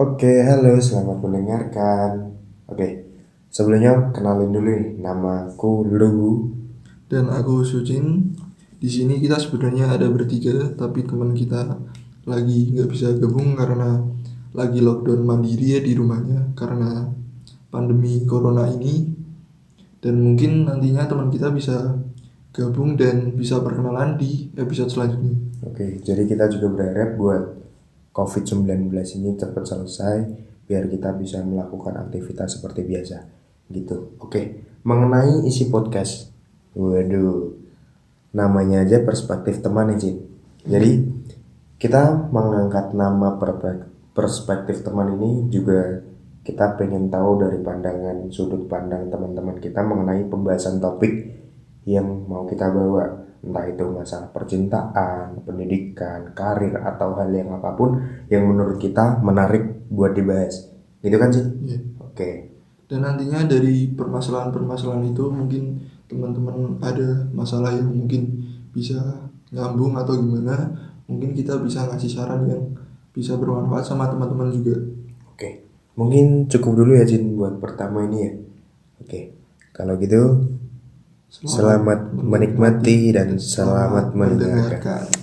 Oke, halo, selamat mendengarkan. Oke, sebelumnya kenalin dulu nih, namaku Lu. Dan aku Sucin. Di sini kita sebenarnya ada bertiga, tapi teman kita lagi nggak bisa gabung karena lagi lockdown mandiri ya di rumahnya karena pandemi corona ini. Dan mungkin nantinya teman kita bisa gabung dan bisa perkenalan di episode selanjutnya. Oke, jadi kita juga berharap buat COVID-19 ini cepat selesai biar kita bisa melakukan aktivitas seperti biasa. Gitu. Oke, mengenai isi podcast. Waduh, namanya aja perspektif teman ya, Cin. Jadi, kita mengangkat nama perspektif teman ini juga kita pengen tahu dari pandangan sudut pandang teman-teman kita mengenai pembahasan topik yang mau kita bawa entah itu masalah percintaan, pendidikan, karir atau hal yang apa pun yang menurut kita menarik buat dibahas. Gitu kan sih? Iya. Oke. Dan nantinya dari permasalahan-permasalahan itu mungkin teman-teman ada masalah yang mungkin bisa nyambung atau gimana, mungkin kita bisa ngasih saran yang bisa bermanfaat sama teman-teman juga. Oke. Mungkin cukup dulu ya Jin buat pertama ini ya. Oke. Kalau gitu selamat menikmati dan selamat mendengarkan.